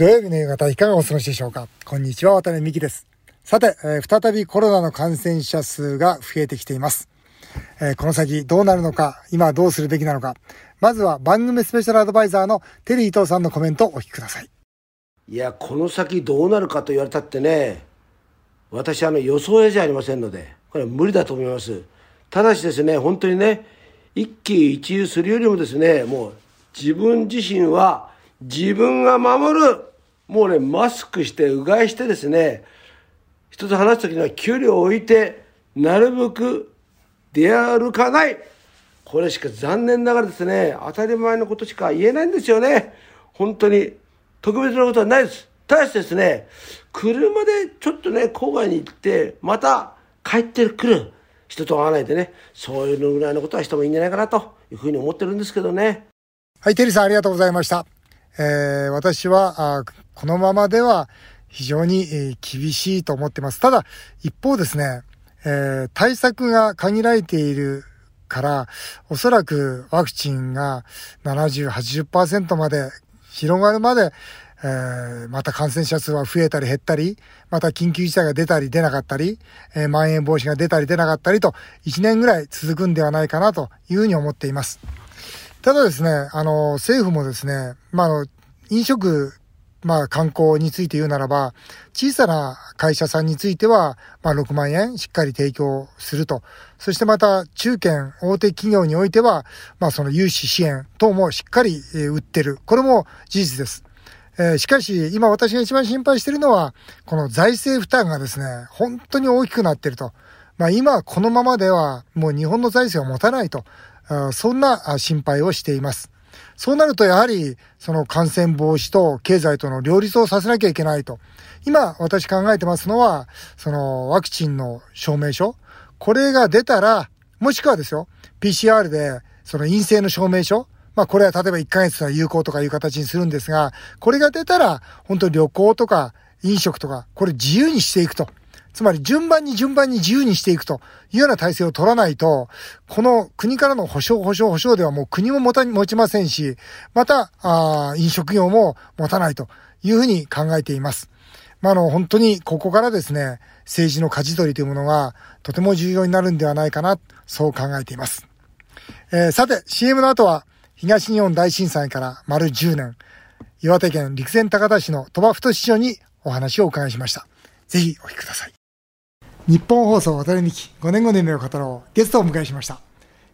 土曜日の夕方いかがお過ごしでしょうか？こんにちは、渡辺美希です。さて、えー、再びコロナの感染者数が増えてきています。えー、この先どうなるのか、今どうするべきなのか。まずは番組スペシャルアドバイザーのテリー伊藤さんのコメントをお聞きください。いや、この先どうなるかと言われたってね、私あの予想絵じゃありませんので、これは無理だと思います。ただしですね、本当にね、一喜一憂するよりもですね、もう自分自身は自分が守るもうね、マスクして、うがいしてですね、人と話すときには距離を置いて、なるべく出歩かない。これしか残念ながらですね、当たり前のことしか言えないんですよね。本当に。特別なことはないです。ただしですね、車でちょっとね、郊外に行って、また帰ってくる。人と会わないでね、そういうのぐらいのことはしてもいいんじゃないかなというふうに思ってるんですけどね。はい、テリーさんありがとうございました。えー、私は、このままでは非常に、厳しいと思ってます。ただ、一方ですね、えー、対策が限られているから、おそらくワクチンが70、80%まで広がるまで、えー、また感染者数は増えたり減ったり、また緊急事態が出たり出なかったり、えー、まん延防止が出たり出なかったりと、1年ぐらい続くんではないかなというふうに思っています。ただですね、あの、政府もですね、まあ、飲食、まあ、観光について言うならば、小さな会社さんについては、まあ、6万円しっかり提供すると。そしてまた、中堅、大手企業においては、まあ、その融資支援等もしっかり、売ってる。これも事実です。え、しかし、今私が一番心配しているのは、この財政負担がですね、本当に大きくなっていると。まあ今このままではもう日本の財政を持たないと。そんな心配をしています。そうなるとやはり、その感染防止と経済との両立をさせなきゃいけないと。今、私考えてますのは、そのワクチンの証明書。これが出たら、もしくはですよ、PCR で、その陰性の証明書。まあこれは例えば1ヶ月は有効とかいう形にするんですが、これが出たら、本当に旅行とか飲食とか、これ自由にしていくと。つまり順番に順番に自由にしていくというような体制を取らないと、この国からの保障、保障、保障ではもう国も持た、持ちませんし、また、あ飲食業も持たないというふうに考えています。まあ、あの、本当にここからですね、政治の舵取りというものがとても重要になるんではないかな、そう考えています。えー、さて、CM の後は、東日本大震災から丸10年、岩手県陸前高田市の鳥羽太市長にお話をお伺いしました。ぜひお聞きください。日本放送渡辺美希5年後の夢を語ろうゲストをお迎えしました。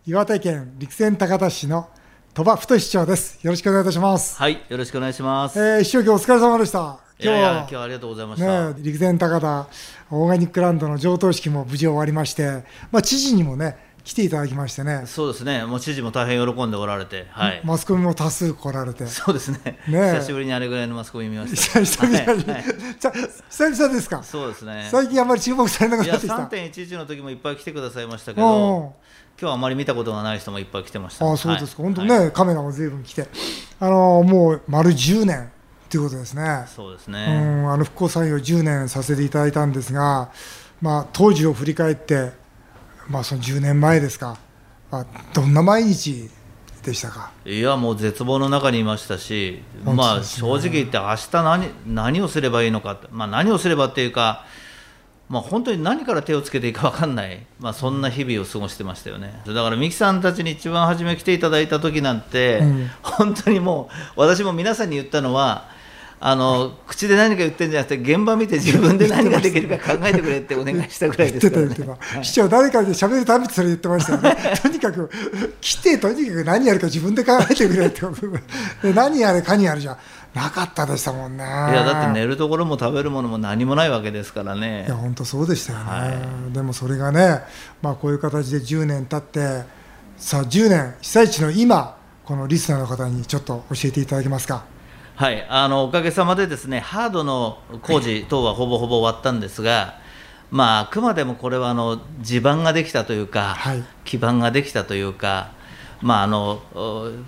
岩手県陸前高田市の鳥羽太市長です。よろしくお願いいたします。はいよろしくお願いします。えー、市長お疲れ様でした。今日は今日はありがとうございました、ね、陸前高田オーガニックランドの上棟式も無事終わりまして、まあ、知事にもね来ていただきましてね。そうですね。もう知事も大変喜んでおられて、はい。マスコミも多数来られて。そうですね。ね久しぶりにあれぐらいのマスコミ見ました。久々に、はい、久々ですか？そうですね。最近あまり注目されなくなってきた。三点一一の時もいっぱい来てくださいましたけど。今日はあまり見たことがない人もいっぱい来てました。あ、そうですか。はい、本当ね、はい、カメラもずいぶん来て、あのもう丸10年ということですね。そうですね。うん、あの復興産業10年させていただいたんですが、まあ当時を振り返って、まあその10年前ですか。あどんな毎日でしたか？いやもう絶望の中にいましたし、ね、まあ正直言って明日何何をすればいいのか、まあ、何をすればっていうか、まあ、本当に何から手をつけていいか分かんない、まあ、そんな日々を過ごしてましたよね。だから三木さんたちに一番初め来ていただいた時なんて、うん、本当にもう私も皆さんに言ったのはあの口で何か言ってるんじゃなくて現場見て自分で何ができるか考えてくれってお願いしたぐらいですから、ね、市長誰かで喋るたびそれ言ってましたよ。ねとにかく来てとにかく何やるか自分で考えてくれってで何やれかにやるじゃなかったでしたもんね。いやだって寝るところも食べるものも何もないわけですからね。いや本当そうでしたよね、はい、でもそれがね、まあ、こういう形で10年経ってさあ10年被災地の今このリスナーの方にちょっと教えていただけますかはい、あのおかげさまでですねハードの工事等はほぼほぼ終わったんですが、まあ、あくまでもこれはあの地盤ができたというか、はい、基盤ができたというか、まあ、あの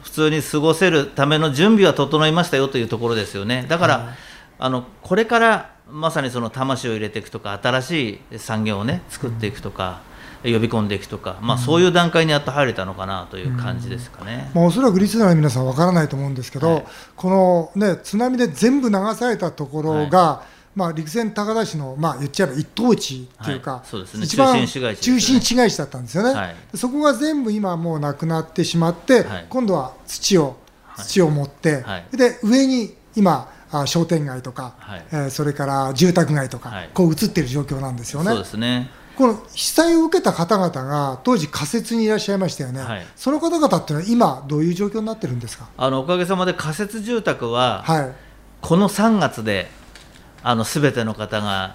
普通に過ごせるための準備は整いましたよというところですよね。だから、はい、あのこれからまさにその魂を入れていくとか新しい産業をね作っていくとか、呼び込んでいくとか、まあ、そういう段階にやっと入れたのかなという感じですかね、まあ、おそらくリスナーの皆さんわからないと思うんですけど、はい。この、ね、津波で全部流されたところが、まあ、陸前高田市の、まあ、言っちゃえば一等地っていうか、はい。そうですね。一番中心市街地だったんですよね、そこが全部今もうなくなってしまって、はい。今度は土を土を持って、はい。で上に今あ商店街とか、はい。えーそれから住宅街とか、はい。こう移っている状況なんですよね。そうですねこの被災を受けた方々が当時仮設にいらっしゃいましたよね、はい。その方々っていうのは今どういう状況になってるんですか？あのおかげさまで仮設住宅は、はい。この3月であの全ての方が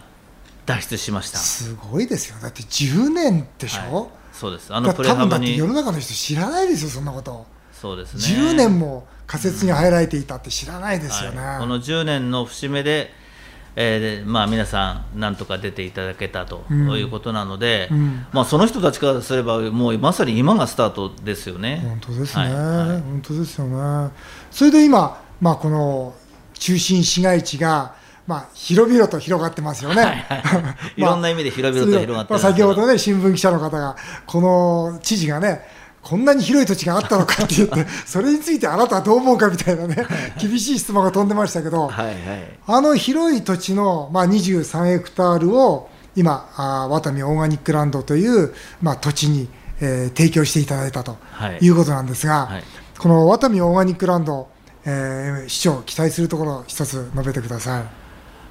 脱出しました。すごいですよ。だって10年でしょ、はい。そうです。ああのプレハブに世の中の人知らないですよそんなこと、そうですね。10年も仮設に入られていたって知らないですよね、はい。この10年の節目で、えーでまあ、皆さん、なんとか出ていただけたとうん。いうことなので、うん。まあ、その人たちからすれば、もうまさに今がスタートですよね。本当ですね、はいはい。本当ですよね。それで今、まあ、この中心市街地が、まあ、広々と広がってますよね、いろんな意味で広々と広がってまあ、ますけど。先ほどね、新聞記者の方が、この知事がね、こんなに広い土地があったのかって言って、それについてあなたはどう思うかみたいなね、厳しい質問が飛んでましたけど、はいはい。あの広い土地の、まあ、23ヘクタールを今、あーワタミオーガニックランドという、まあ、土地に、えー提供していただいたとはい。いうことなんですが、はい。このワタミオーガニックランド、えー市長、期待するところ、一つ述べてくださ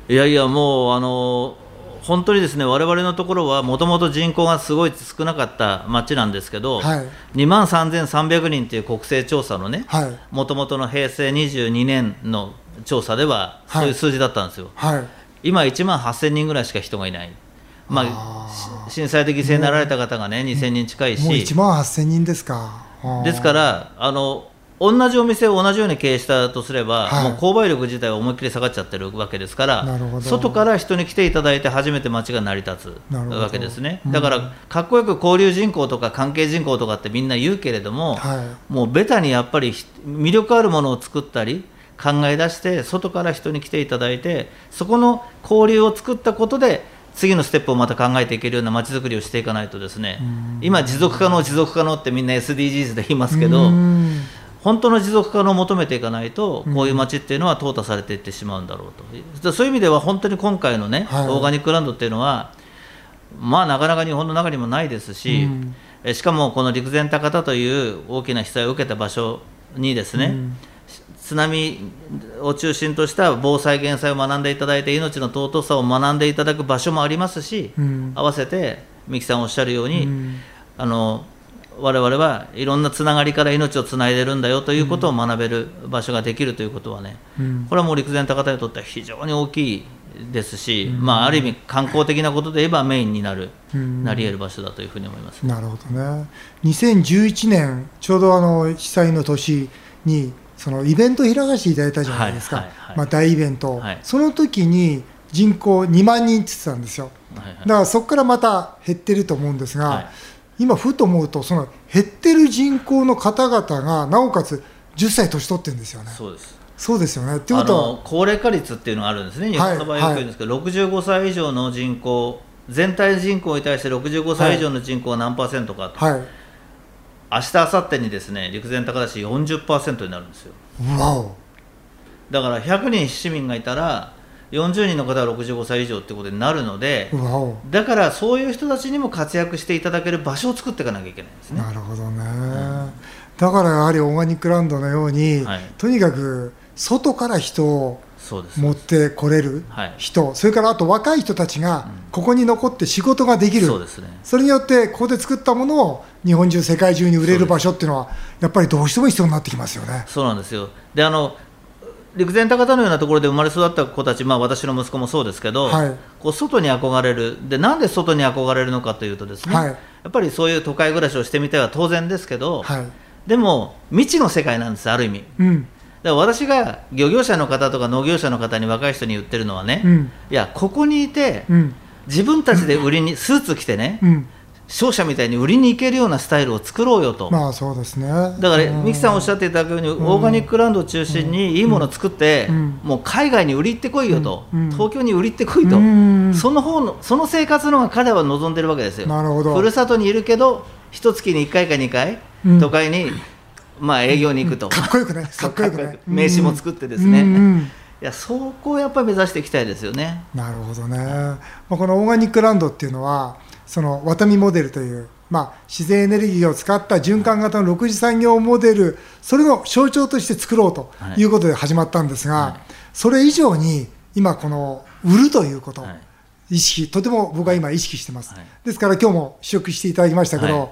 い。いやいや、もう、あの本当にですね、我々のところは、もともと人口がすごい少なかった町なんですけど、はい。2万3300人という国勢調査のね、はい。もともとの平成22年の調査では、はい。そういう数字だったんですよ。はい。今、1万8000人ぐらいしか人がいない。まああ、し震災で犠牲になられた方がね、2000人近いもう1し、万8000人ですか。ですから、あの、同じお店を同じように経営したとすれば、はい。もう購買力自体は思いっきり下がっちゃってるわけですから外から人に来ていただいて初めて街が成り立つわけですね。うん。だからかっこよく交流人口とか関係人口とかってみんな言うけれども、はもうベタにやっぱりひ魅力あるものを作ったり考え出して外から人に来ていただいてそこの交流を作ったことで次のステップをまた考えていけるような街づくりをしていかないとですね今持続可能持続可能ってみんな SDGs で言いますけうど本当の持続可能を求めていかないとこういう街っていうのは淘汰されていってしまうんだろうと。そういう意味では本当に今回のねはい。オーガニックランドっていうのはまあなかなか日本の中にもないですし、うん。えしかもこの陸前高田という大きな被災を受けた場所にですね、うん。津波を中心とした防災・減災を学んでいただいて命の尊さを学んでいただく場所もありますし、うん。合わせて三木さんおっしゃるように、うん。あの我々はいろんなつながりから命をつないでるんだよということを学べる場所ができるということはね、うん。これはもう陸前高田にとっては非常に大きいですし、まあ、ある意味観光的なことで言えばメインになる、うん。なり得る場所だというふうに思います。なるほどね。2011年、ちょうどあの被災の年に、そのイベントを開かせていただいたじゃないですか、はいはいはい。まあ、大イベント、はい。その時に人口2万人って言ってたんですよ、はいはい。だからそこからまた減ってると思うんですが、はい今、ふと思うと、その減ってる人口の方々が、なおかつ10歳年取ってるんですよね。そうですそうですよね。ってこあとはの高齢化率っていうのがあるんですね、日本の場合はよく言うんですけど、65歳以上の人口、全体人口に対して65歳以上の人口は何パーセントかと、はい、明日明後日にですね陸前高田市40%になるんですよ。うわお、だから100人市民がいたら、40人の方は65歳以上ってことになるので、だからそういう人たちにも活躍していただける場所を作っていかなきゃいけないんですね。なるほどね、だからやはりオーガニックランドのように、はい。とにかく外から人を持ってこれるはい。人、それからあと若い人たちがここに残って仕事ができる、そうですね。それによってここで作ったものを日本中、世界中に売れる場所っていうのは、やっぱりどうしても必要になってきますよね。そうなんですよ。で、あの陸前高田のようなところで生まれ育った子たち、まあ、私の息子もそうですけど、はい。こう外に憧れる。で、なんで外に憧れるのかというとですね、はい。やっぱりそういう都会暮らしをしてみたいは当然ですけど、はい。でも未知の世界なんです、ある意味。うん。だから私が漁業者の方とか農業者の方に若い人に言ってるのはね、うん。いや、ここにいて、うん。自分たちで売りにスーツ着てね、うん商社みたいに売りに行けるようなスタイルを作ろうよと、まあそうですね。だから、うん。三木さんおっしゃっていただくように、オーガニックランドを中心にいいものを作って、うん。もう海外に売り行ってこいよと、うん。東京に売り行ってこいと、うん。その方のその生活の方が彼は望んでるわけですよ。なるほど。ふるさとにいるけど、一月に1回か2回、うん。都会に、まあ、営業に行くと、かっこよくね、かっこよくね。名刺も作ってですね、いやそこをやっぱり目指していきたいですよね。なるほどね、まあ、このオーガニックランドっていうのはそのワタミモデルという、まあ、自然エネルギーを使った循環型の6次産業モデルそれの象徴として作ろうとい。うことで始まったんですが、はい。それ以上に今この売るということ、はい。意識とても僕は今意識してます、はい。ですから今日も試食していただきましたけど、はい。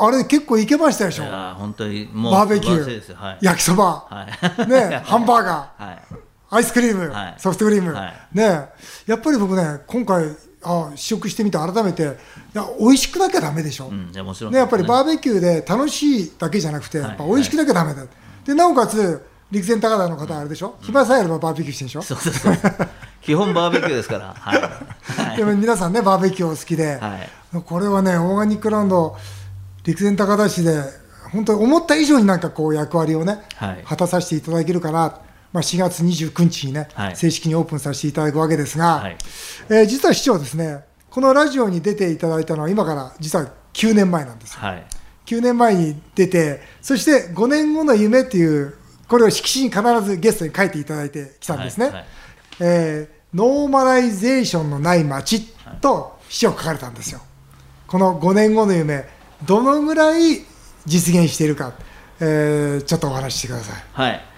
あれ結構いけましたでしょ？本当にバーベキュー焼きそば、はい。ね、ハンバーガーはい。アイスクリーム、はい。ソフトクリーム、はい。ねやっぱり僕ね、今回、あ試食してみて、改めて、いや美味しくなきゃだめでしょ、うんね、やっぱりーバーベキューで楽しいだけじゃなくて、はいやっぱ美味しくなきゃだ。めだ、でなおかつ、陸前高田の方、あれでしょ、暇さえあればバーベキューしてるでしょ、そうですそう。です基本バーベキューですから。はい、はい。でも皆さんね、バーベキューお好きで、はい。これはね、オーガニックランド、陸前高田市で、本当に思った以上になんかこう役割をね、はい。果たさせていただけるかな、まあ、4月29日にね、はい正式にオープンさせていただくわけですが、はいえー実は市長ですね、このラジオに出ていただいたのは、今から実は9年前なんですよ。はい9年前に出て、そして5年後の夢っていう、これを色紙に必ずゲストに書いていただいてきたんですね。はいはいえーノーマライゼーションのない街と市長書かれたんですよ。この5年後の夢、どのぐらい実現しているか、えーちょっとお話ししてください。はい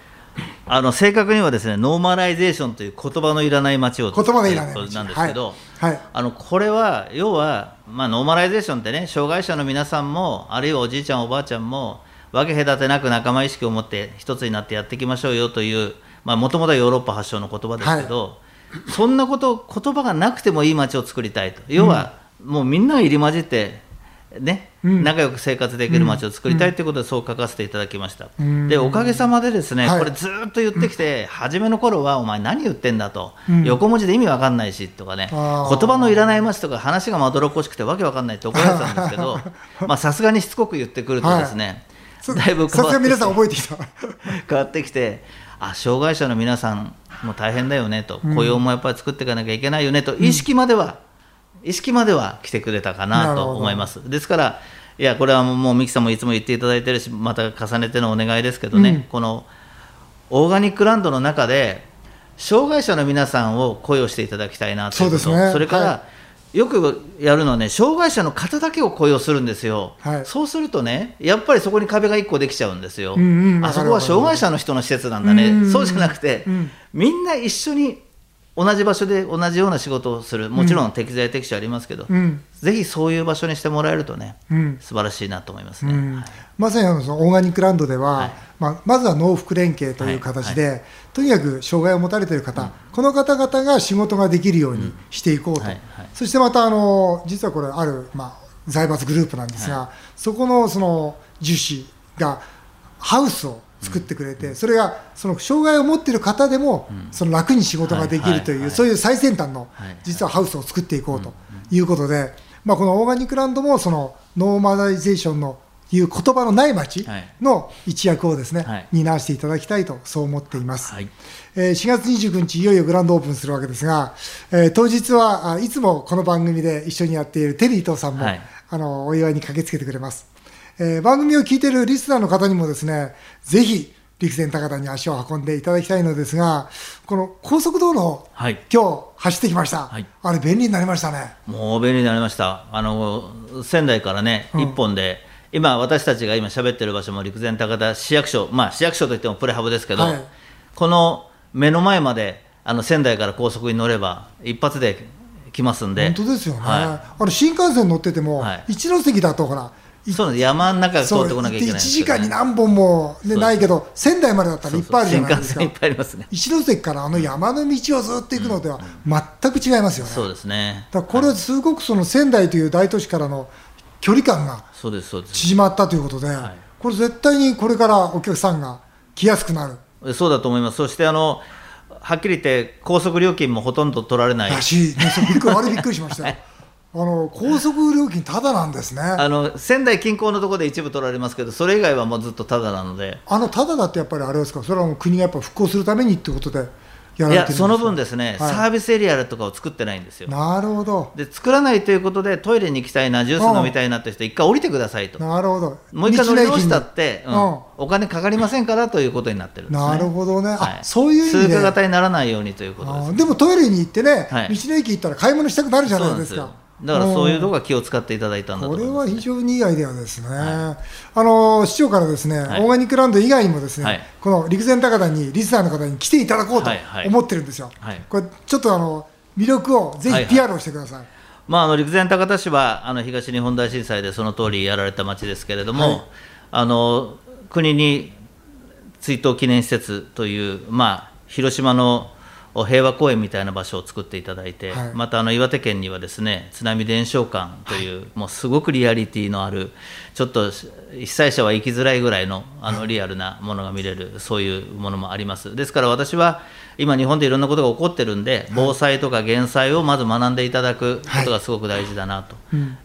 あの正確にはですねノーマライゼーションという言葉のいらない街を言葉のいらない街。なんですけど、はい。はい。あのこれは要は、まあ、ノーマライゼーションってね障害者の皆さんもあるいはおじいちゃんおばあちゃんも分け隔てなく仲間意識を持って一つになってやっていきましょうよというもともとはヨーロッパ発祥の言葉ですけど、そんなこと言葉がなくてもいい街を作りたいと。要は、もうみんなが入り混じってね、うん。仲良く生活できる街を作りたいということでそう書かせていただきました、うん。でおかげさまでですね、はい。これずーっと言ってきて、初めの頃はお前何言ってんだと、うん。横文字で意味わかんないしとかね言葉のいらない街とか話がまどろっこしくてわけわかんないって怒られてたんですけど まあさすがにしつこく言ってくるとですね、そだい。ぶさすが皆さん覚ええてきた。変わってきて あ障害者の皆さんも大変だよねと、雇用もやっぱり作っていかなきゃいけないよねと。意識までは、意識までは来てくれたかなと思います。ですからいやこれはもうミキさんもいつも言っていただいてるしまた重ねてのお願いですけどね、うん。このオーガニックランドの中で障害者の皆さんを雇用していただきたいなということ。そうですね。れから、はよくやるのはね障害者の方だけを雇用するんですよ、はい。そうするとねやっぱりそこに壁が1個できちゃうんですよ、うんうん。あそこは障害者の人の施設なんだね、うん。そうじゃなくて、うん。みんな一緒に同じ場所で同じような仕事をする。もちろん適材適所ありますけど、うん。ぜひそういう場所にしてもらえるとね、うん。素晴らしいなと思いますね、うん。はい。まさにあのそのオーガニックランドでは、はい。まあ、まずは農福連携という形で、とにかく障害を持たれている方、この方々が仕事ができるようにしていこうと、はい。はい。そしてまたあの実はこれある、まあ、財閥グループなんですが、そこのその樹脂がハウスを作ってくれて、それがその障害を持っている方でも、その楽に仕事ができるという、そういう最先端のはい。実はハウスを作っていこうということで、まあ、このオーガニックランドもそのノーマライゼーションのいう言葉のない街はい。の一役をですね、はい。担わせていただきたいとそう思っています、はい。えー4月29日いよいよグランドオープンするわけですが、えー当日はあいつもこの番組で一緒にやっているテリー伊藤さんも、はい。あのお祝いに駆けつけてくれます、えー番組を聞いているリスナーの方にもですねぜひ陸前高田に足を運んでいただきたいのですがこの高速道路をはい。今日走ってきました、はい。あれ便利になりましたね。もう便利になりました、あの仙台からね、うん。一本で、今、私たちが今喋ってる場所も陸前高田市役所、まあ、市役所といってもプレハブですけど、はい。この目の前まであの仙台から高速に乗れば、一発で来ますんで、本当ですよね、はあの新幹線乗ってても、はい。一ノ関だとほらい、そうなんです山の中を通ってこなきゃいけないん1ですけどね時間に何本も、ね、ないけど仙台までだったらいっぱいあるじゃないですかいっぱいありますね、一ノ関からあの山の道をずっと行くのでは全く違いますよね、そうですね、だからこれはすごくその仙台という大都市からの距離感が。縮まったということで、い。これ絶対にこれからお客さんが来やすくなる。そうだと思います、そしてあのはっきり言って、高速料金もほとんど取られない、らしい、ね、びっくりあれびっくりしましたよ。あの高速料金ただなんですね。あの仙台近郊のところで一部取られますけど、それ以外はもうずっとただなので、あのただだってやっぱりあれですか？それはもう国がやっぱ復興するためにってことでやられてるんいや、その分ですね、はい。サービスエリアとかを作ってないんですよ。なるほど。で作らないということで、トイレに行きたいな、ジュース飲みたいなって人、一回降りてくださいと、なるほど。もう一回乗り直したって、うん。うん。お金かかりませんからということになってるんですね。なるほどね、はい。あそういう意味で。通過型にならないようにということですあーでもトイレに行ってね、はい。道の駅行ったら買い物したくなるじゃないですかだからそういうとこんは気を使っていただいたんだとこれ思います、は非常にいいアイデアですね、あの市長からですね、はい。オーガニックランド以外にもですね、はい。この陸前高田にリスナーの方に来ていただこうとはいはい。思ってるんですよ、はい。これちょっとあの魅力をぜひはいはい。PR をしてください、まあ、あの陸前高田市はあの東日本大震災でその通りやられた町ですけれども、はい。あの国に追悼記念施設という、まあ、広島の平和公園みたいな場所を作っていただいて、はい。またあの岩手県にはですね津波伝承館という、もうすごくリアリティのあるちょっと被災者は行きづらいぐらいのあのリアルなものが見れるそういうものもあります。ですから私は今日本でいろんなことが起こってるんで防災とか減災をまず学んでいただくことがすごく大事だなと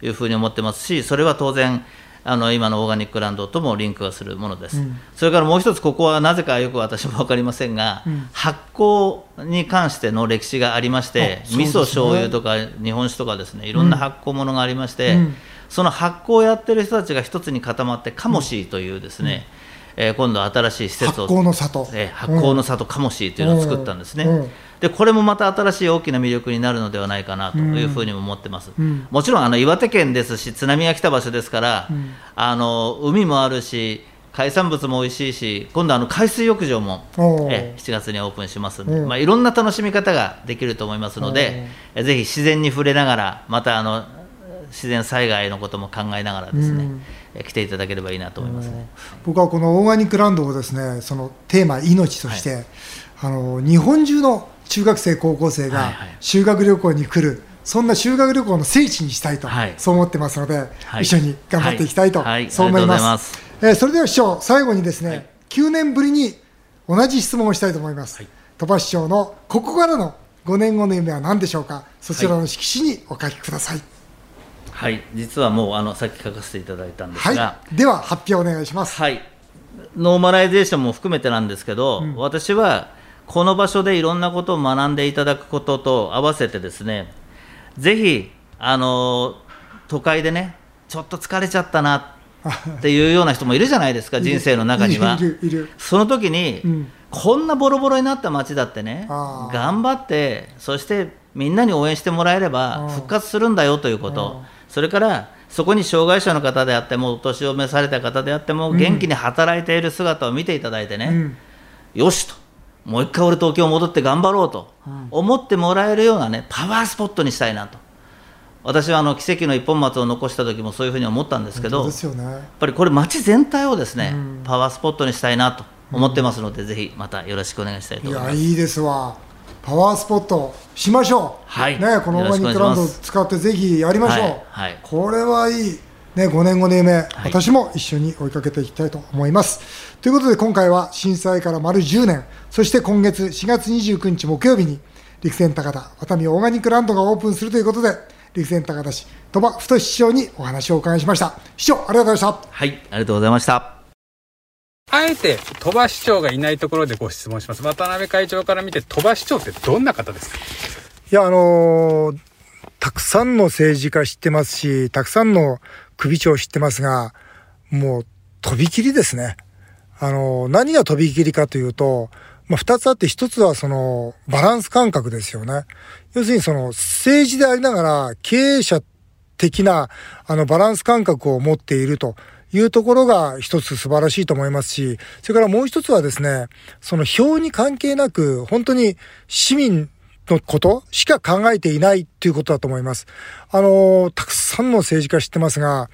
いうふうに思ってますしそれは当然あの今のオーガニックランドともリンクがするものです、それからもう一つここはなぜかよく私も分かりませんが、発酵に関しての歴史がありまして、味噌醤油とか日本酒とかですねいろんな発酵ものがありまして、うん。その発酵をやってる人たちが一つに固まってカモシーというですね、えー今度新しい施設を発酵の里、えー発酵の里カモシーというのを作ったんですね、うんでこれもまた新しい大きな魅力になるのではないかなというふうにも思ってます、ん。もちろんあの岩手県ですし津波が来た場所ですから、あの海もあるし海産物も美味しいし今度あの海水浴場も、えー7月にオープンしますんで、うん。まあ、いろんな楽しみ方ができると思いますので、えーぜひ自然に触れながらまたあの自然災害のことも考えながらですね、うん。えー来ていただければいいなと思いますね。僕はこのオーガニックランドをですねそのテーマ命として、あの日本中の中学生高校生が修学旅行に来る、そんな修学旅行の聖地にしたいと、はい。そう思ってますので、はい。一緒に頑張っていきたいと、はい。はい。そう思いまありがとうございます。すえーそれでは市長最後にですね、はい。9年ぶりに同じ質問をしたいと思います、鳥羽市長のここからの5年後の夢は何でしょうか？そちらの色紙にお書きください。はい、実はもうあのさっき書かせていただいたんですが、はい、では発表お願いします。はい、ノーマライゼーションも含めてなんですけど、私はこの場所でいろんなことを学んでいただくことと合わせてですね、ぜひ、あの都会でね、ちょっと疲れちゃったなっていうような人もいるじゃないですか、人生の中には。その時に、うん。こんなボロボロになった街だってね、頑張って、そしてみんなに応援してもらえればうん復活するんだよということ、それからそこに障害者の方であっても、お年を召された方であっても、元気に働いている姿を見ていただいてね、うん。よしと、もう一回俺、東京戻って頑張ろうと思ってもらえるようなね、パワースポットにしたいなと。私はあの奇跡の一本松を残した時もそういうふうに思ったんですけど、そうですよねやっぱりこれ、街全体をですね、うんパワースポットにしたいなと思ってますので、ぜひまたよろしくお願いしたいと思います。いいですわ。パワースポットしましょう。はいね、このオーガニックランド使ってぜひやりましょう。はいはいこれはいい。ね、5年後の夢、私も一緒に追いかけていきたいと思います。ということで今回は震災から丸10年、そして今月4月29日木曜日に陸前高田、ワタミオーガニックランドがオープンするということで、陸前高田市、鳥羽太市長にお話をお伺いしました。市長、ありがとうございました。はい、ありがとうございました。あえて鳥羽市長がいないところでご質問します。渡辺会長から見て鳥羽市長ってどんな方ですか？いや、あのーたくさんの政治家知ってますし、たくさんの首長知ってますが、もう、とびきりですね。あの何がとびきりかというと、まあ、二つあって、一つはその、バランス感覚ですよね。要するにその、政治でありながら、経営者的な、あの、バランス感覚を持っているというところが一つ素晴らしいと思いますし、それからもう一つはですね、その票に関係なく、本当に市民のことしか考えていないっていうことだと思います。あの、たくさんの政治家知ってますが、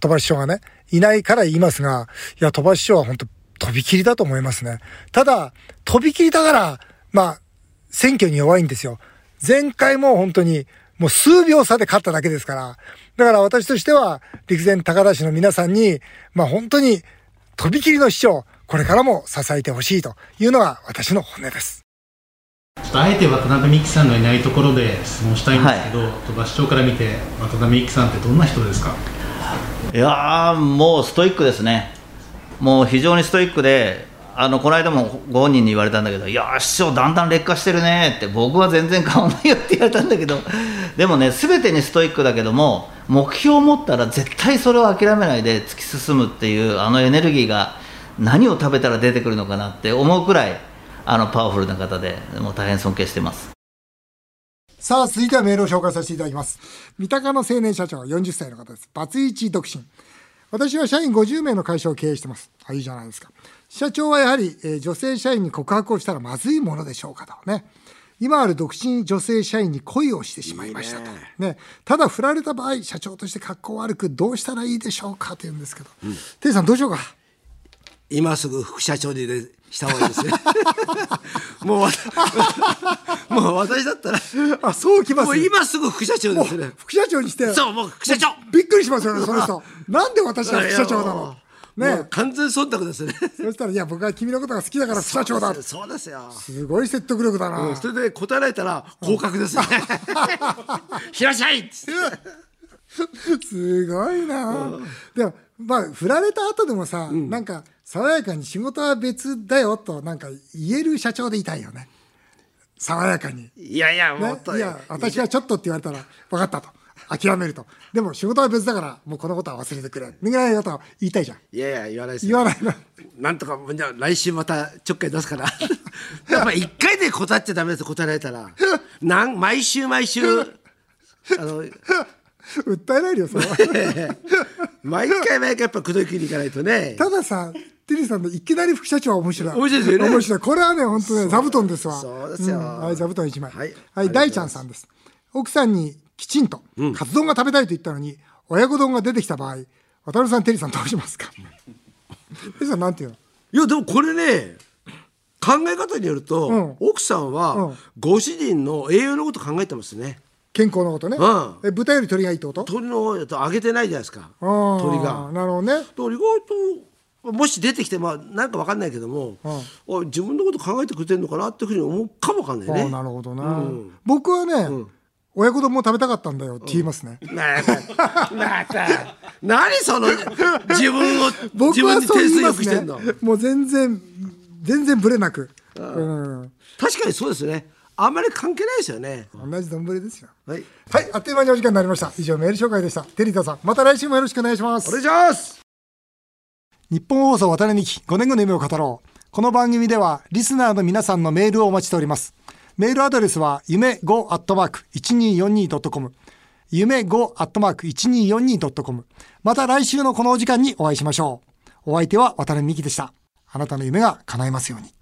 鳥羽市長がね、いないから言いますが、いや、鳥羽市長は本当飛び切りだと思いますね。ただ、飛び切りだから、まあ、選挙に弱いんですよ。前回も本当に、もう数秒差で勝っただけですから。だから私としては、陸前高田市の皆さんに、まあ本当に、飛び切りの市長、これからも支えてほしいというのが私の本音です。ちょっとあえて渡辺美樹さんがいないところで質問したいんですけど、鳥羽市長から見て渡辺美樹さんってどんな人ですか？いやーもうストイックですね。もう非常にストイックであのこの間もご本人に言われたんだけど「いやー市長だんだん劣化してるね」って僕は全然変わんないよって言われたんだけど。でもね全てにストイックだけども目標を持ったら絶対それを諦めないで突き進むっていうあのエネルギーが何を食べたら出てくるのかなって思うくらいあのパワフルな方でもう大変尊敬してますさあ、続いてはメールを紹介させていただきます。三鷹の青年社長、40歳の方です。バツイチ独身。私は社員50名の会社を経営してます。あ、いいじゃないですか。社長はやはり、えー女性社員に告白をしたらまずいものでしょうかとね。今ある独身女性社員に恋をしてしまいましたと。ね。ただ振られた場合、社長として格好悪くどうしたらいいでしょうかと言うんですけど。テイさんどうしようか。今すぐ副社長にねした方がいいですね もうわもう私だったら。あ、そうきますもう今すぐ副社長ですね。副社長にして。そうもう副社長。びっくりしますよね、その人。なんで私が副社長なの？ね。完全忖度ですね。そしたら、いや、僕は君のことが好きだから副社長だ。そうですよ。すごい説得力だな。それで答えられたら合格ですね。いらっしゃいすごいな。でも、まあ、振られた後でもさ、なんか、爽やかに仕事は別だよと、なんか言える社長でいたいよね。爽やかに。いやいやもねっ、といや、私はちょっとって言われたら、分かったと。諦めると。でも仕事は別だから、もうこのことは忘れてくれ。みたいなことは言いたいじゃん。いやいや言わないですよ言わないの？なんとかじゃあ来週またちょっかい出すから やっぱ一回で答えちゃダメです答えられたらなん毎週毎週 あの訴えられるよ、それは。毎回毎回やっぱ口説きに行かないとねたださ、テリーさんのいきなり副社長は面白い。面白いですよね。面白い。これはね、本当ね、座布団ですわ。そうですよ。ん。はい、座布団一枚。ははいい、ありがとうござい大ちゃんさんです。奥さんにきちんと、カツ丼が食べたいと言ったのに、親子丼が出てきた場合、渡辺さん、テリーさんどうしますか？テリーさんなんて言うの？いやでもこれね考え方によると、うん。奥さんは、うん。ご主人の栄養のこと考えてますね。健康のことね。うん。え豚より鳥がいいってこと？鳥のやつ揚げてないじゃないですか。鳥が。なるほどね。だから意外ともし出てきてまあなんかわかんないけども、あ自分のこと考えてくれてるのかなっていうふうに思うかもわかんないねなるほどな。僕はね、親子丼も食べたかったんだよって言いますね。何その自分を自 僕は分に点数よそう言いますねくしてんの。もう全然、全然ブレなく。うん。確かにそうですねあんまり関係ないですよね同じ丼ですよ。はいはい、あっという間にお時間になりました。以上メール紹介でした。テリータさん、また来週もよろしくお願いしますお。願いします日本放送渡辺美希5年後の夢を語ろう。この番組ではリスナーの皆さんのメールをお待ちしております。メールアドレスは夢 5-1242.com 夢 5-1242.com また来週のこのお時間にお会いしましょう。お相手は渡辺美希でした。あなたの夢が叶いますように。